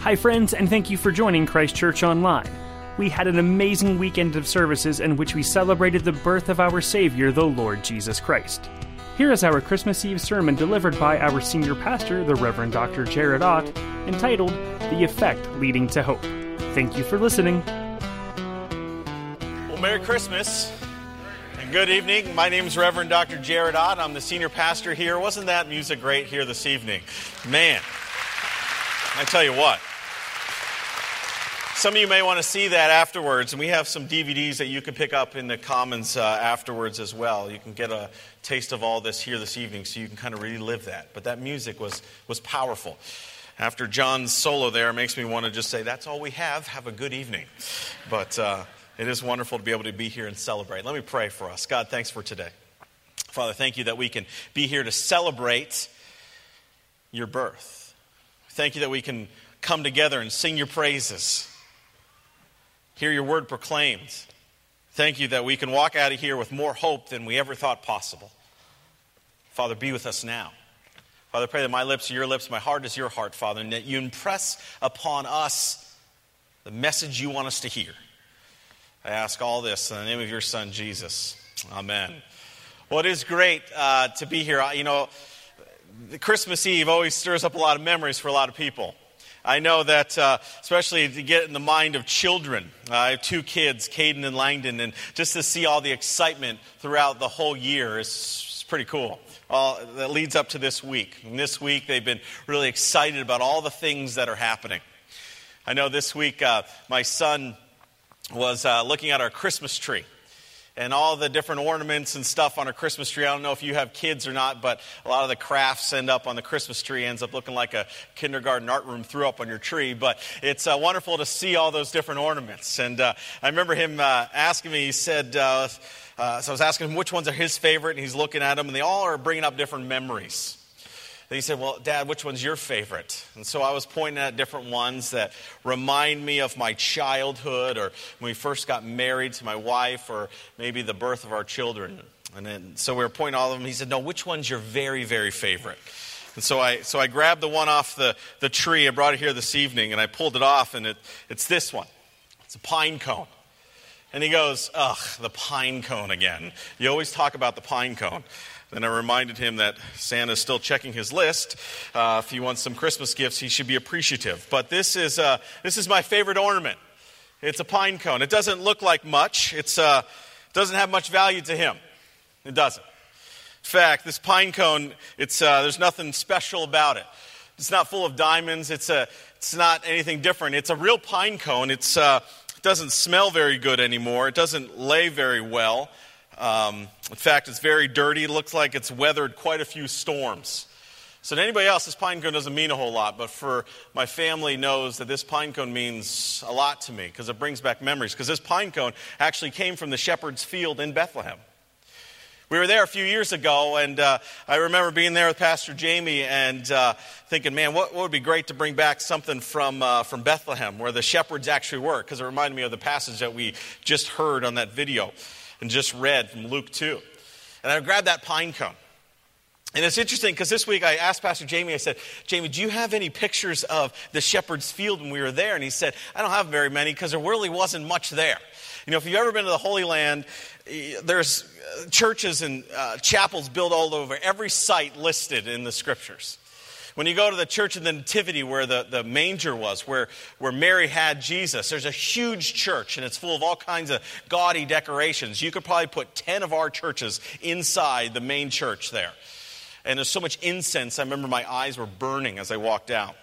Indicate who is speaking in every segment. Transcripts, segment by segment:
Speaker 1: Hi, friends, and thank you for joining Christ Church Online. We had an amazing weekend of services in which we celebrated the birth of our Savior, the Lord Jesus Christ. Here is our Christmas Eve sermon delivered by our senior pastor, the Reverend Dr. Jared Ott, entitled The Effect Leading to Hope. Thank you for listening.
Speaker 2: Well, Merry Christmas and good evening. My name is Reverend Dr. Jared Ott. I'm the senior pastor here. Wasn't that music great here this evening? Man, I tell you what. Some of you may want to see that afterwards, and we have some DVDs that you can pick up in the Commons uh, afterwards as well. You can get a taste of all this here this evening, so you can kind of relive that. But that music was, was powerful. After John's solo there, makes me want to just say, that's all we have. Have a good evening. But uh, it is wonderful to be able to be here and celebrate. Let me pray for us. God, thanks for today. Father, thank you that we can be here to celebrate your birth. Thank you that we can come together and sing your praises hear your word proclaimed. Thank you that we can walk out of here with more hope than we ever thought possible. Father, be with us now. Father, I pray that my lips are your lips, my heart is your heart, Father, and that you impress upon us the message you want us to hear. I ask all this in the name of your Son, Jesus. Amen. Well, it is great uh, to be here. You know, Christmas Eve always stirs up a lot of memories for a lot of people. I know that, uh, especially to get in the mind of children. Uh, I have two kids, Caden and Langdon, and just to see all the excitement throughout the whole year is, pretty cool. All, that leads up to this week. And this week, they've been really excited about all the things that are happening. I know this week, uh, my son was uh, looking at our Christmas tree and all the different ornaments and stuff on a Christmas tree. I don't know if you have kids or not, but a lot of the crafts end up on the Christmas tree, ends up looking like a kindergarten art room threw up on your tree. But it's uh, wonderful to see all those different ornaments. And uh, I remember him uh, asking me, he said, uh, uh, so I was asking him which ones are his favorite, and he's looking at them, and they all are bringing up different memories. He said, Well, Dad, which one's your favorite? And so I was pointing at different ones that remind me of my childhood or when we first got married to my wife or maybe the birth of our children. And then, so we were pointing all of them. He said, No, which one's your very, very favorite? And so I, so I grabbed the one off the, the tree. I brought it here this evening and I pulled it off, and it, it's this one. It's a pine cone. And he goes, Ugh, the pine cone again. You always talk about the pine cone. Then I reminded him that Santa's still checking his list. Uh, if he wants some Christmas gifts, he should be appreciative. But this is, uh, this is my favorite ornament. It's a pine cone. It doesn't look like much, it uh, doesn't have much value to him. It doesn't. In fact, this pine cone, it's, uh, there's nothing special about it. It's not full of diamonds, it's, a, it's not anything different. It's a real pine cone. Uh, it doesn't smell very good anymore, it doesn't lay very well. Um, in fact, it's very dirty. It looks like it's weathered quite a few storms. So to anybody else, this pine cone doesn't mean a whole lot, but for my family knows that this pine cone means a lot to me because it brings back memories. Because this pine cone actually came from the shepherd's field in Bethlehem. We were there a few years ago, and uh, I remember being there with Pastor Jamie and uh, thinking, man, what, what, would be great to bring back something from, uh, from Bethlehem where the shepherds actually were, because it reminded me of the passage that we just heard on that video and just read from Luke 2. And I grabbed that pine cone. And it's interesting because this week I asked Pastor Jamie, I said, Jamie, do you have any pictures of the shepherd's field when we were there? And he said, I don't have very many because there really wasn't much there. You know, if you've ever been to the Holy Land, there's uh, churches and uh, chapels built all over every site listed in the scriptures. When you go to the Church of the Nativity, where the, the manger was, where, where Mary had Jesus, there's a huge church and it's full of all kinds of gaudy decorations. You could probably put 10 of our churches inside the main church there. And there's so much incense, I remember my eyes were burning as I walked out.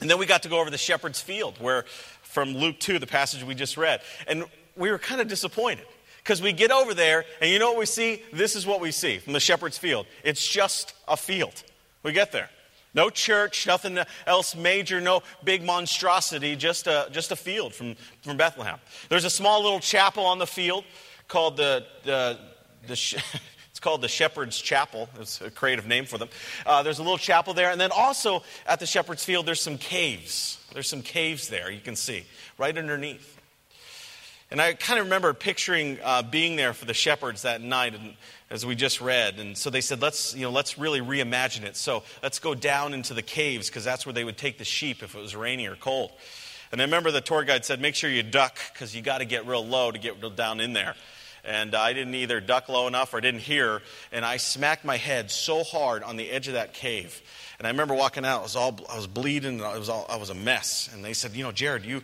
Speaker 2: And then we got to go over the shepherd's field, where from Luke 2, the passage we just read. And we were kind of disappointed because we get over there, and you know what we see? This is what we see from the shepherd's field it's just a field. We get there. No church, nothing else major, no big monstrosity, just a, just a field from, from Bethlehem. There's a small little chapel on the field called the, the, the it's called the Shepherd's Chapel. It's a creative name for them. Uh, there's a little chapel there. And then also at the Shepherd's Field, there's some caves. There's some caves there you can see right underneath. And I kind of remember picturing uh, being there for the shepherds that night, and, as we just read. And so they said, let's, you know, let's really reimagine it. So let's go down into the caves, because that's where they would take the sheep if it was rainy or cold. And I remember the tour guide said, make sure you duck, because you got to get real low to get real down in there. And I didn't either duck low enough or didn't hear, and I smacked my head so hard on the edge of that cave. And I remember walking out, I was, all, I was bleeding, I was, all, I was a mess. And they said, you know, Jared, you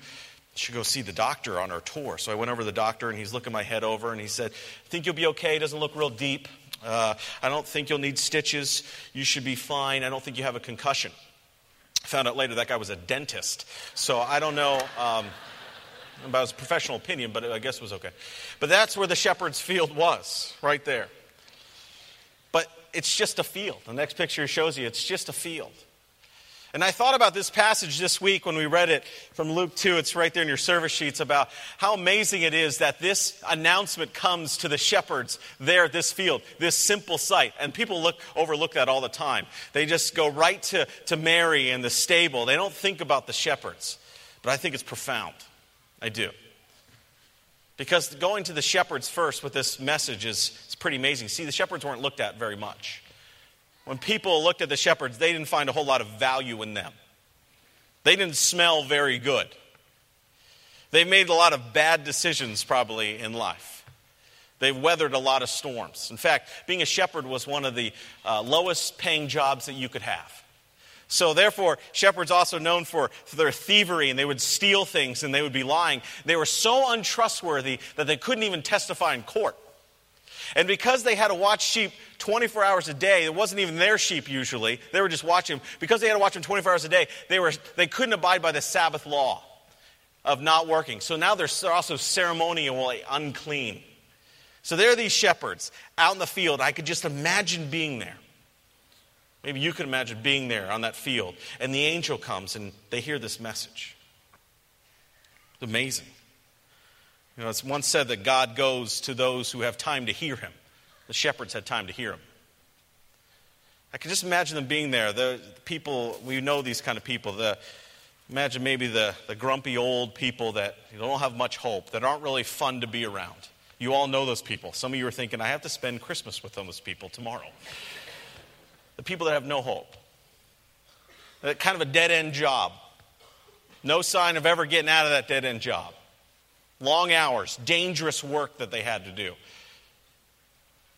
Speaker 2: should go see the doctor on our tour. So I went over to the doctor, and he's looking my head over, and he said, I think you'll be okay. It doesn't look real deep. Uh, I don't think you'll need stitches. You should be fine. I don't think you have a concussion. I found out later that guy was a dentist. So I don't know um, about his professional opinion, but I guess it was okay. But that's where the shepherd's field was, right there. But it's just a field. The next picture shows you it's just a field. And I thought about this passage this week when we read it from Luke 2. It's right there in your service sheets about how amazing it is that this announcement comes to the shepherds there at this field, this simple sight. And people look, overlook that all the time. They just go right to, to Mary and the stable. They don't think about the shepherds. But I think it's profound. I do. Because going to the shepherds first with this message is, is pretty amazing. See, the shepherds weren't looked at very much. When people looked at the shepherds, they didn't find a whole lot of value in them. They didn't smell very good. They made a lot of bad decisions, probably, in life. They weathered a lot of storms. In fact, being a shepherd was one of the uh, lowest paying jobs that you could have. So, therefore, shepherds also known for their thievery and they would steal things and they would be lying. They were so untrustworthy that they couldn't even testify in court. And because they had to watch sheep 24 hours a day, it wasn't even their sheep usually, they were just watching them. Because they had to watch them 24 hours a day, they, were, they couldn't abide by the Sabbath law of not working. So now they're also ceremonially unclean. So there are these shepherds out in the field. I could just imagine being there. Maybe you could imagine being there on that field. And the angel comes and they hear this message. It's amazing. You know, it's once said that God goes to those who have time to hear him. The shepherds had time to hear him. I can just imagine them being there. The, people, we know these kind of people. The, imagine maybe the, the grumpy old people that don't have much hope, that aren't really fun to be around. You all know those people. Some of you are thinking, I have to spend Christmas with those people tomorrow. The people that have no hope. Kind of a dead end job. No sign of ever getting out of that dead end job long hours, dangerous work that they had to do.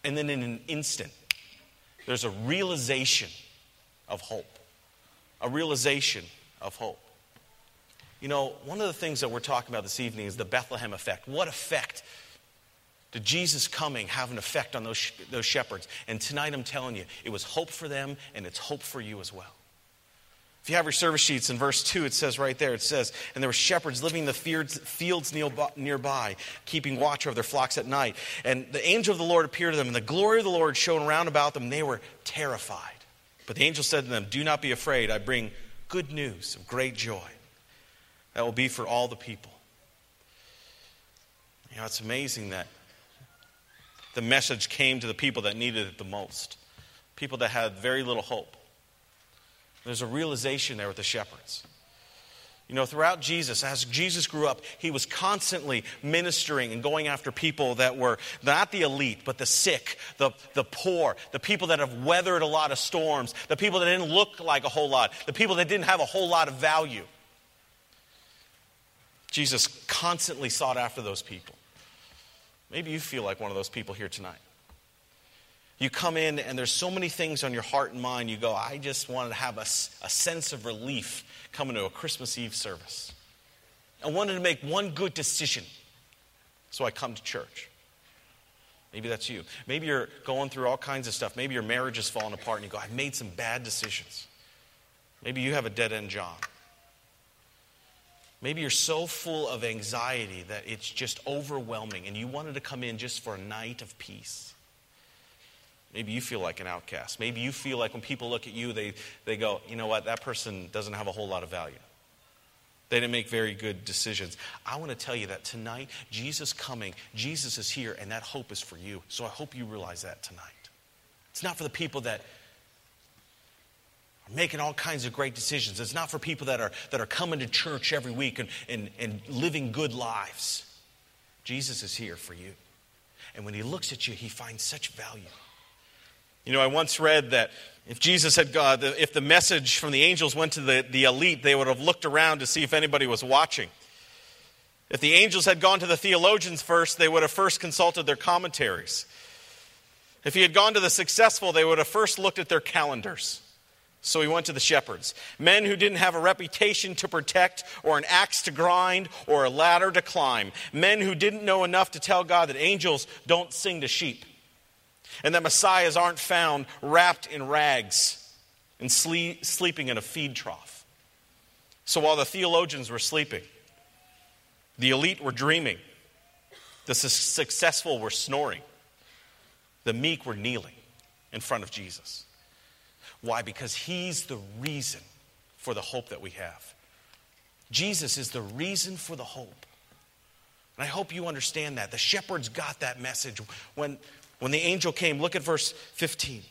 Speaker 2: And then in an instant, there's a realization of hope. A realization of hope. You know, one of the things that we're talking about this evening is the Bethlehem effect. What effect did Jesus coming have an effect on those, those shepherds? And tonight I'm telling you, it was hope for them and it's hope for you as well. If you have your service sheets in verse 2, it says right there, it says, And there were shepherds living in the fields nearby, keeping watch over their flocks at night. And the angel of the Lord appeared to them, and the glory of the Lord shone round about them, they were terrified. But the angel said to them, Do not be afraid. I bring good news of great joy that will be for all the people. You know, it's amazing that the message came to the people that needed it the most, people that had very little hope. There's a realization there with the shepherds. You know, throughout Jesus, as Jesus grew up, he was constantly ministering and going after people that were not the elite, but the sick, the, the poor, the people that have weathered a lot of storms, the people that didn't look like a whole lot, the people that didn't have a whole lot of value. Jesus constantly sought after those people. Maybe you feel like one of those people here tonight. You come in and there's so many things on your heart and mind. You go, I just wanted to have a, a sense of relief coming to a Christmas Eve service. I wanted to make one good decision. So I come to church. Maybe that's you. Maybe you're going through all kinds of stuff. Maybe your marriage is falling apart and you go, I've made some bad decisions. Maybe you have a dead end job. Maybe you're so full of anxiety that it's just overwhelming and you wanted to come in just for a night of peace. Maybe you feel like an outcast. Maybe you feel like when people look at you, they, they go, you know what, that person doesn't have a whole lot of value. They didn't make very good decisions. I want to tell you that tonight, Jesus coming, Jesus is here, and that hope is for you. So I hope you realize that tonight. It's not for the people that are making all kinds of great decisions. It's not for people that are, that are coming to church every week and, and, and living good lives. Jesus is here for you. And when he looks at you, he finds such value. You know, I once read that if Jesus had God, if the message from the angels went to the, the elite, they would have looked around to see if anybody was watching. If the angels had gone to the theologians first, they would have first consulted their commentaries. If he had gone to the successful, they would have first looked at their calendars. So he went to the shepherds, men who didn't have a reputation to protect, or an axe to grind, or a ladder to climb, men who didn't know enough to tell God that angels don't sing to sheep, and that messiahs aren't found wrapped in rags and sleep, sleeping in a feed trough. So while the theologians were sleeping, the elite were dreaming, the successful were snoring, the meek were kneeling in front of Jesus. Why? Because He's the reason for the hope that we have. Jesus is the reason for the hope. And I hope you understand that. The shepherds got that message when, when the angel came. Look at verse 15.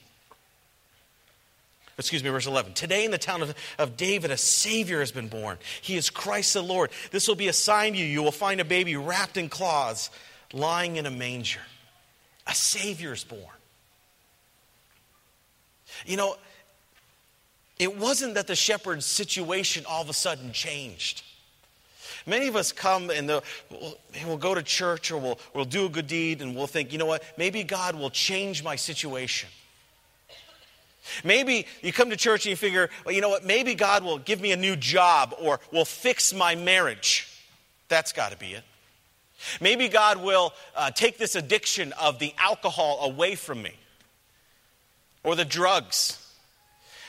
Speaker 2: Excuse me, verse 11. Today in the town of, of David, a Savior has been born. He is Christ the Lord. This will be a sign to you. You will find a baby wrapped in cloths, lying in a manger. A Savior is born. You know, it wasn't that the shepherd's situation all of a sudden changed. Many of us come and we'll, go to church or we'll, we'll do a good deed and we'll think, you know what, maybe God will change my situation. Maybe you come to church and you figure, well, you know what, maybe God will give me a new job or will fix my marriage. That's got to be it. Maybe God will uh, take this addiction of the alcohol away from me or the drugs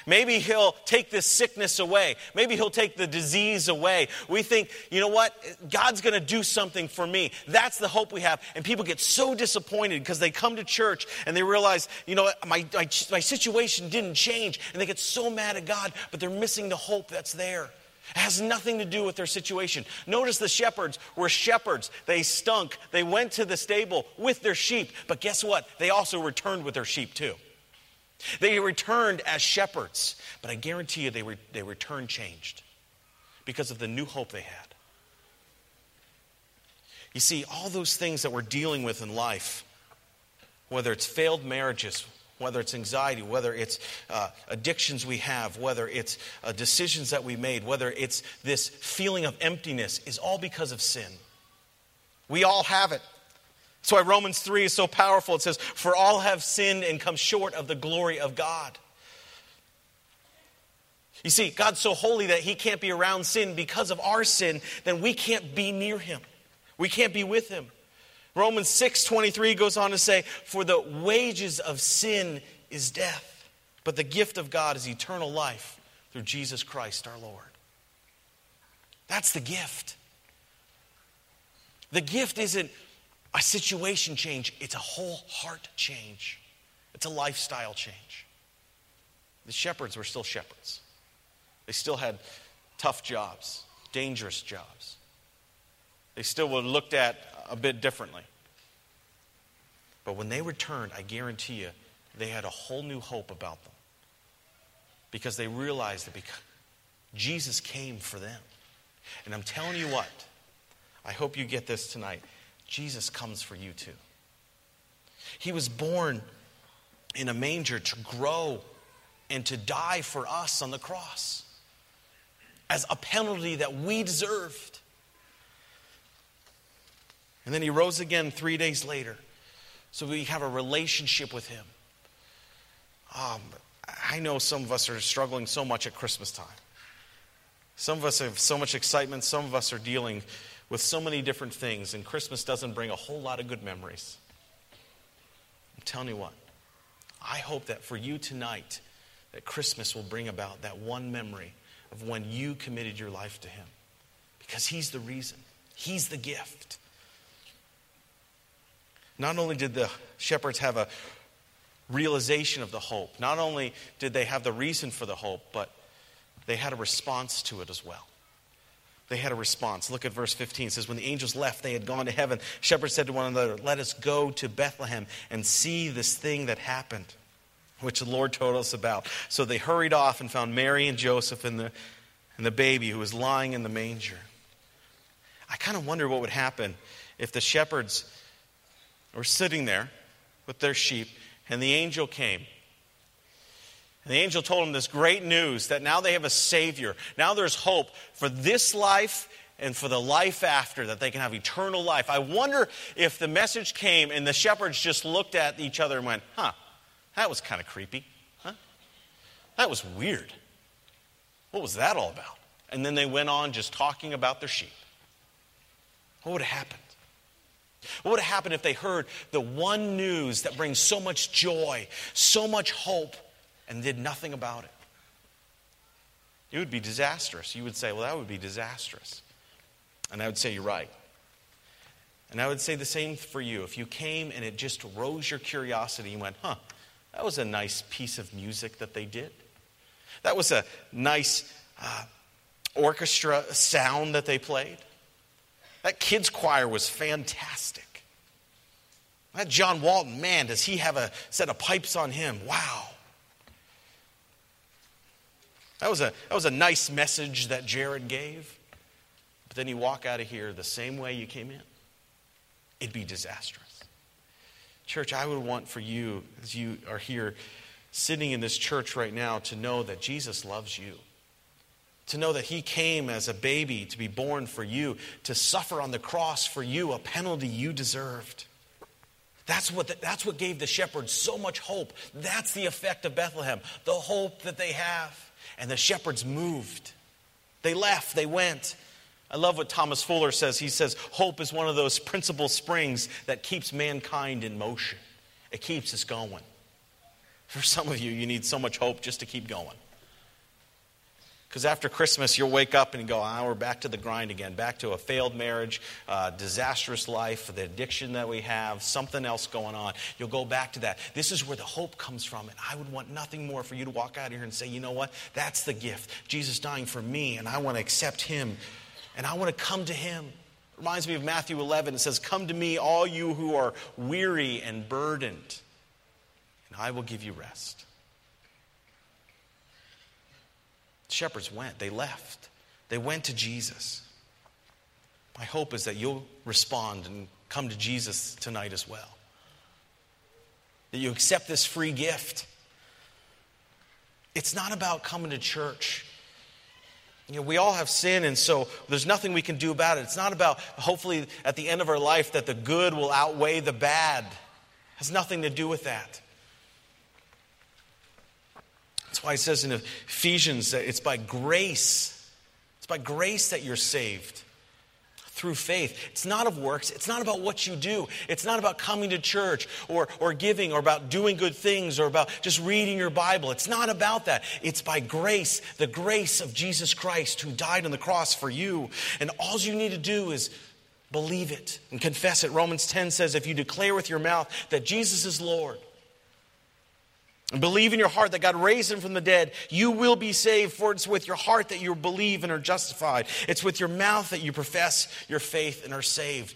Speaker 2: Maybe he'll take this sickness away. Maybe he'll take the disease away. We think, you know what? God's going to do something for me. That's the hope we have. And people get so disappointed because they come to church and they realize, you know, my, my, my situation didn't change. And they get so mad at God, but they're missing the hope that's there. It has nothing to do with their situation. Notice the shepherds were shepherds. They stunk. They went to the stable with their sheep. But guess what? They also returned with their sheep too. They returned as shepherds, but I guarantee you they, re- they returned changed because of the new hope they had. You see, all those things that we're dealing with in life, whether it's failed marriages, whether it's anxiety, whether it's uh, addictions we have, whether it's uh, decisions that we made, whether it's this feeling of emptiness, is all because of sin. We all have it. That's why Romans 3 is so powerful. It says, For all have sinned and come short of the glory of God. You see, God's so holy that he can't be around sin because of our sin, then we can't be near him. We can't be with him. Romans 6:23 goes on to say, "For the wages of sin is death, but the gift of God is eternal life through Jesus Christ our Lord." That's the gift. The gift isn't a situation change, it's a whole heart change, it's a lifestyle change. The shepherds were still shepherds, they still had tough jobs, dangerous jobs. They still were looked at a bit differently. But when they returned, I guarantee you, they had a whole new hope about them. Because they realized that Jesus came for them. And I'm telling you what, I hope you get this tonight. Jesus comes for you too. He was born in a manger to grow and to die for us on the cross as a penalty that we deserved. And then he rose again three days later. So we have a relationship with him. Um, I know some of us are struggling so much at Christmas time. Some of us have so much excitement. Some of us are dealing with so many different things, and Christmas doesn't bring a whole lot of good memories. I'm telling you what, I hope that for you tonight, that Christmas will bring about that one memory of when you committed your life to Him. Because He's the reason, He's the gift. Not only did the shepherds have a realization of the hope, not only did they have the reason for the hope, but they had a response to it as well. They had a response. Look at verse 15. It says, When the angels left, they had gone to heaven. Shepherds said to one another, Let us go to Bethlehem and see this thing that happened, which the Lord told us about. So they hurried off and found Mary and Joseph and the, and the baby who was lying in the manger. I kind of wonder what would happen if the shepherds were sitting there with their sheep and the angel came. And the angel told them this great news that now they have a Savior. Now there's hope for this life and for the life after, that they can have eternal life. I wonder if the message came and the shepherds just looked at each other and went, huh, that was kind of creepy. Huh? That was weird. What was that all about? And then they went on just talking about their sheep. What would have happened? What would have happened if they heard the one news that brings so much joy, so much hope, and did nothing about it? It would be disastrous. You would say, well, that would be disastrous. And I would say, you're right. And I would say the same for you. If you came and it just rose your curiosity, you went, huh, that was a nice piece of music that they did. That was a nice uh, orchestra sound that they played. That kids' choir was fantastic. That John Walton, man, does he have a set of pipes on him? Wow. That was a, that was a nice message that Jared gave. But then you walk out of here the same way you came in. It'd be disastrous. Church, I would want for you, as you are here sitting in this church right now, to know that Jesus loves you to know that he came as a baby to be born for you, to suffer on the cross for you, a penalty you deserved. That's what, the, that's what gave the shepherds so much hope. That's the effect of Bethlehem, the hope that they have. And the shepherds moved. They left, they went. I love what Thomas Fuller says. He says, Hope is one of those principal springs that keeps mankind in motion, it keeps us going. For some of you, you need so much hope just to keep going. Because after Christmas, you'll wake up and go, ah, we're back to the grind again, back to a failed marriage, uh, disastrous life, the addiction that we have, something else going on. You'll go back to that. This is where the hope comes from. And I would want nothing more for you to walk out of here and say, you know what? That's the gift. Jesus dying for me, and I want to accept him, and I want to come to him. Reminds me of Matthew 11. It says, Come to me, all you who are weary and burdened, and I will give you rest. Shepherds went, they left, they went to Jesus. My hope is that you'll respond and come to Jesus tonight as well. That you accept this free gift. It's not about coming to church. You know, we all have sin, and so there's nothing we can do about it. It's not about, hopefully, at the end of our life, that the good will outweigh the bad. It has nothing to do with that. That's why it says in Ephesians that it's by grace. It's by grace that you're saved through faith. It's not of works. It's not about what you do. It's not about coming to church or, or giving or about doing good things or about just reading your Bible. It's not about that. It's by grace, the grace of Jesus Christ who died on the cross for you. And all you need to do is believe it and confess it. Romans 10 says, if you declare with your mouth that Jesus is Lord, and believe in your heart that God raised him from the dead, you will be saved. For it's with your heart that you believe and are justified. It's with your mouth that you profess your faith and are saved.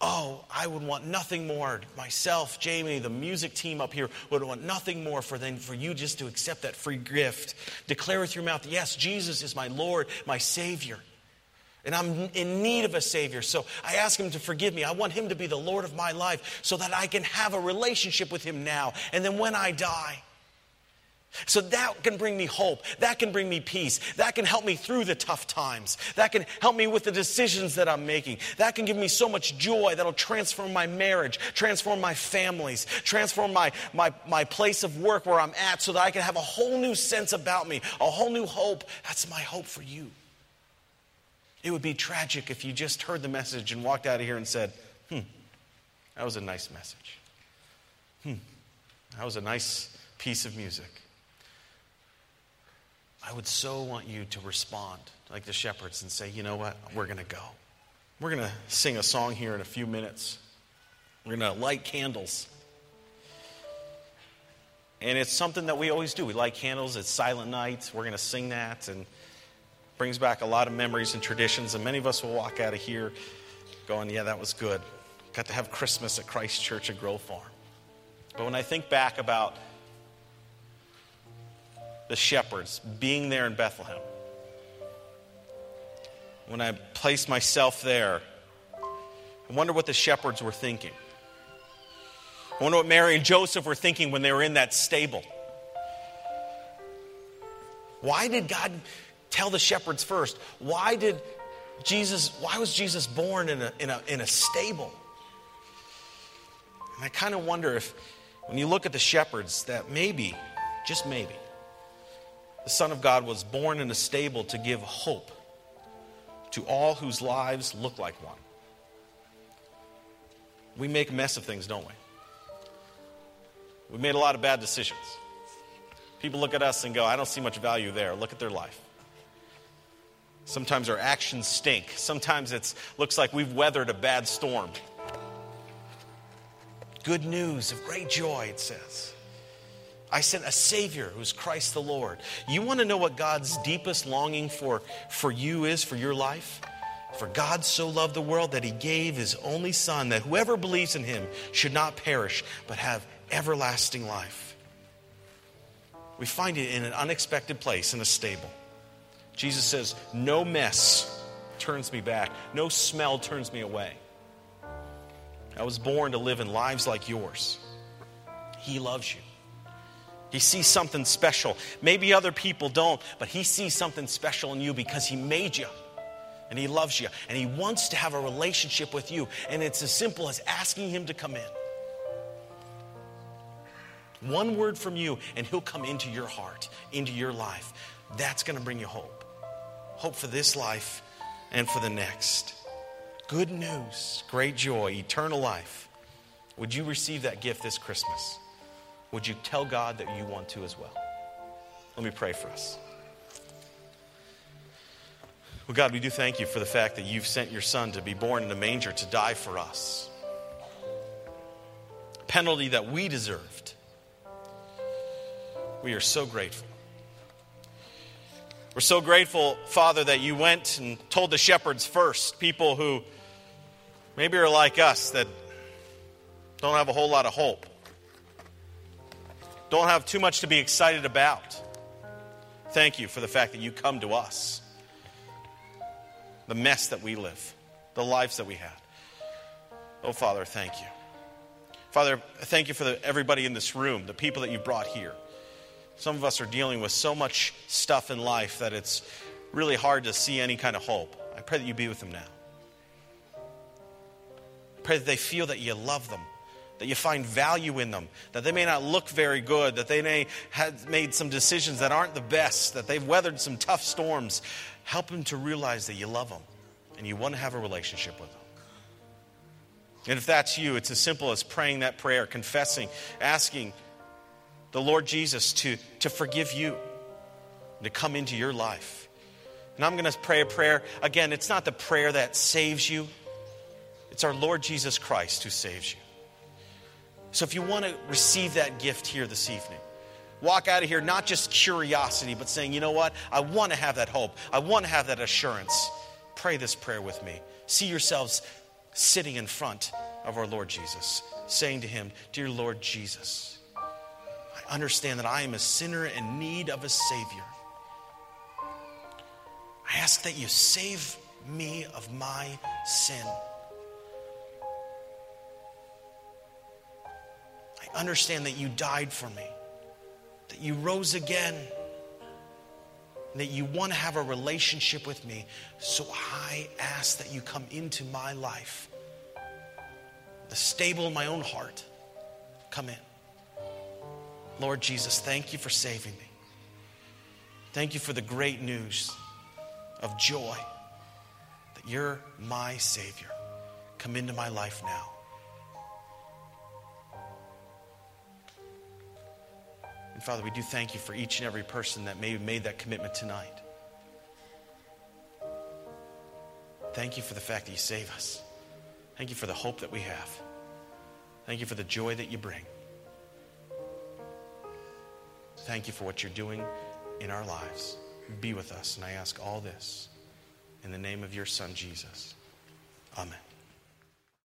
Speaker 2: Oh, I would want nothing more. Myself, Jamie, the music team up here would want nothing more for than for you just to accept that free gift. Declare with your mouth, yes, Jesus is my Lord, my Savior. And I'm in need of a Savior. So I ask Him to forgive me. I want Him to be the Lord of my life so that I can have a relationship with Him now. And then when I die, so that can bring me hope. That can bring me peace. That can help me through the tough times. That can help me with the decisions that I'm making. That can give me so much joy that'll transform my marriage, transform my families, transform my, my, my place of work where I'm at so that I can have a whole new sense about me, a whole new hope. That's my hope for you. It would be tragic if you just heard the message and walked out of here and said, hmm, that was a nice message. Hmm, that was a nice piece of music. I would so want you to respond like the shepherds and say, you know what, we're going to go. We're going to sing a song here in a few minutes. We're going to light candles. And it's something that we always do. We light candles, it's silent night. We're going to sing that and brings back a lot of memories and traditions. And many of us will walk out of here going, yeah, that was good. Got to have Christmas at Christ Church at Grove Farm. But when I think back about the shepherds being there in Bethlehem, when I place myself there, I wonder what the shepherds were thinking. I wonder what Mary and Joseph were thinking when they were in that stable. Why did God tell the shepherds first? Why did Jesus, why was Jesus born in a, in a, in a stable? And I kind of wonder if, when you look at the shepherds, that maybe, just maybe, the Son of God was born in a stable to give hope to all whose lives look like one. We make a mess of things, don't we? We made a lot of bad decisions. People look at us and go, I don't see much value there. Look at their life. Sometimes our actions stink. Sometimes it looks like we've weathered a bad storm. Good news of great joy, it says. I sent a Savior who's Christ the Lord. You want to know what God's deepest longing for, for you is, for your life? For God so loved the world that he gave his only Son, that whoever believes in him should not perish, but have everlasting life. We find it in an unexpected place in a stable. Jesus says, No mess turns me back, no smell turns me away. I was born to live in lives like yours. He loves you. He sees something special. Maybe other people don't, but He sees something special in you because He made you and He loves you and He wants to have a relationship with you. And it's as simple as asking Him to come in. One word from you, and He'll come into your heart, into your life. That's going to bring you hope hope for this life and for the next. Good news, great joy, eternal life. Would you receive that gift this Christmas? Would you tell God that you want to as well? Let me pray for us. Well, God, we do thank you for the fact that you've sent your Son to be born in a manger to die for us. Penalty that we deserved. We are so grateful. We're so grateful, Father, that you went and told the shepherds first, people who maybe are like us that don't have a whole lot of hope, don't have too much to be excited about. Thank you for the fact that you come to us, the mess that we live, the lives that we had. Oh, Father, thank you. Father, thank you for the, everybody in this room, the people that you brought here. Some of us are dealing with so much stuff in life that it's really hard to see any kind of hope. I pray that you be with them now. I pray that they feel that you love them, that you find value in them, that they may not look very good, that they may have made some decisions that aren't the best, that they've weathered some tough storms. Help them to realize that you love them and you want to have a relationship with them. And if that's you, it's as simple as praying that prayer, confessing, asking the Lord Jesus to, to forgive you, to come into your life. And I'm going to pray a prayer. Again, it's not the prayer that saves you, it's our Lord Jesus Christ who saves you. So if you want to receive that gift here this evening, walk out of here not just curiosity, but saying, you know what? I want to have that hope. I want to have that assurance. Pray this prayer with me. See yourselves sitting in front of our Lord Jesus, saying to him, Dear Lord Jesus, understand that I am a sinner in need of a Savior. I ask that you save me of my sin. I understand that you died for me, that you rose again, and that you want to have a relationship with me. So I ask that you come into my life, the stable in my own heart. Come in. Lord Jesus, thank you for saving me. Thank you for the great news of joy that you're my Savior. Come into my life now. And Father, we do thank you for each and every person that may have made that commitment tonight. Thank you for the fact that you save us. Thank you for the hope that we have. Thank you for the joy that you bring. Thank you for what you're doing in our lives. Be with us. And I ask all this in the name of your Son, Jesus. Amen.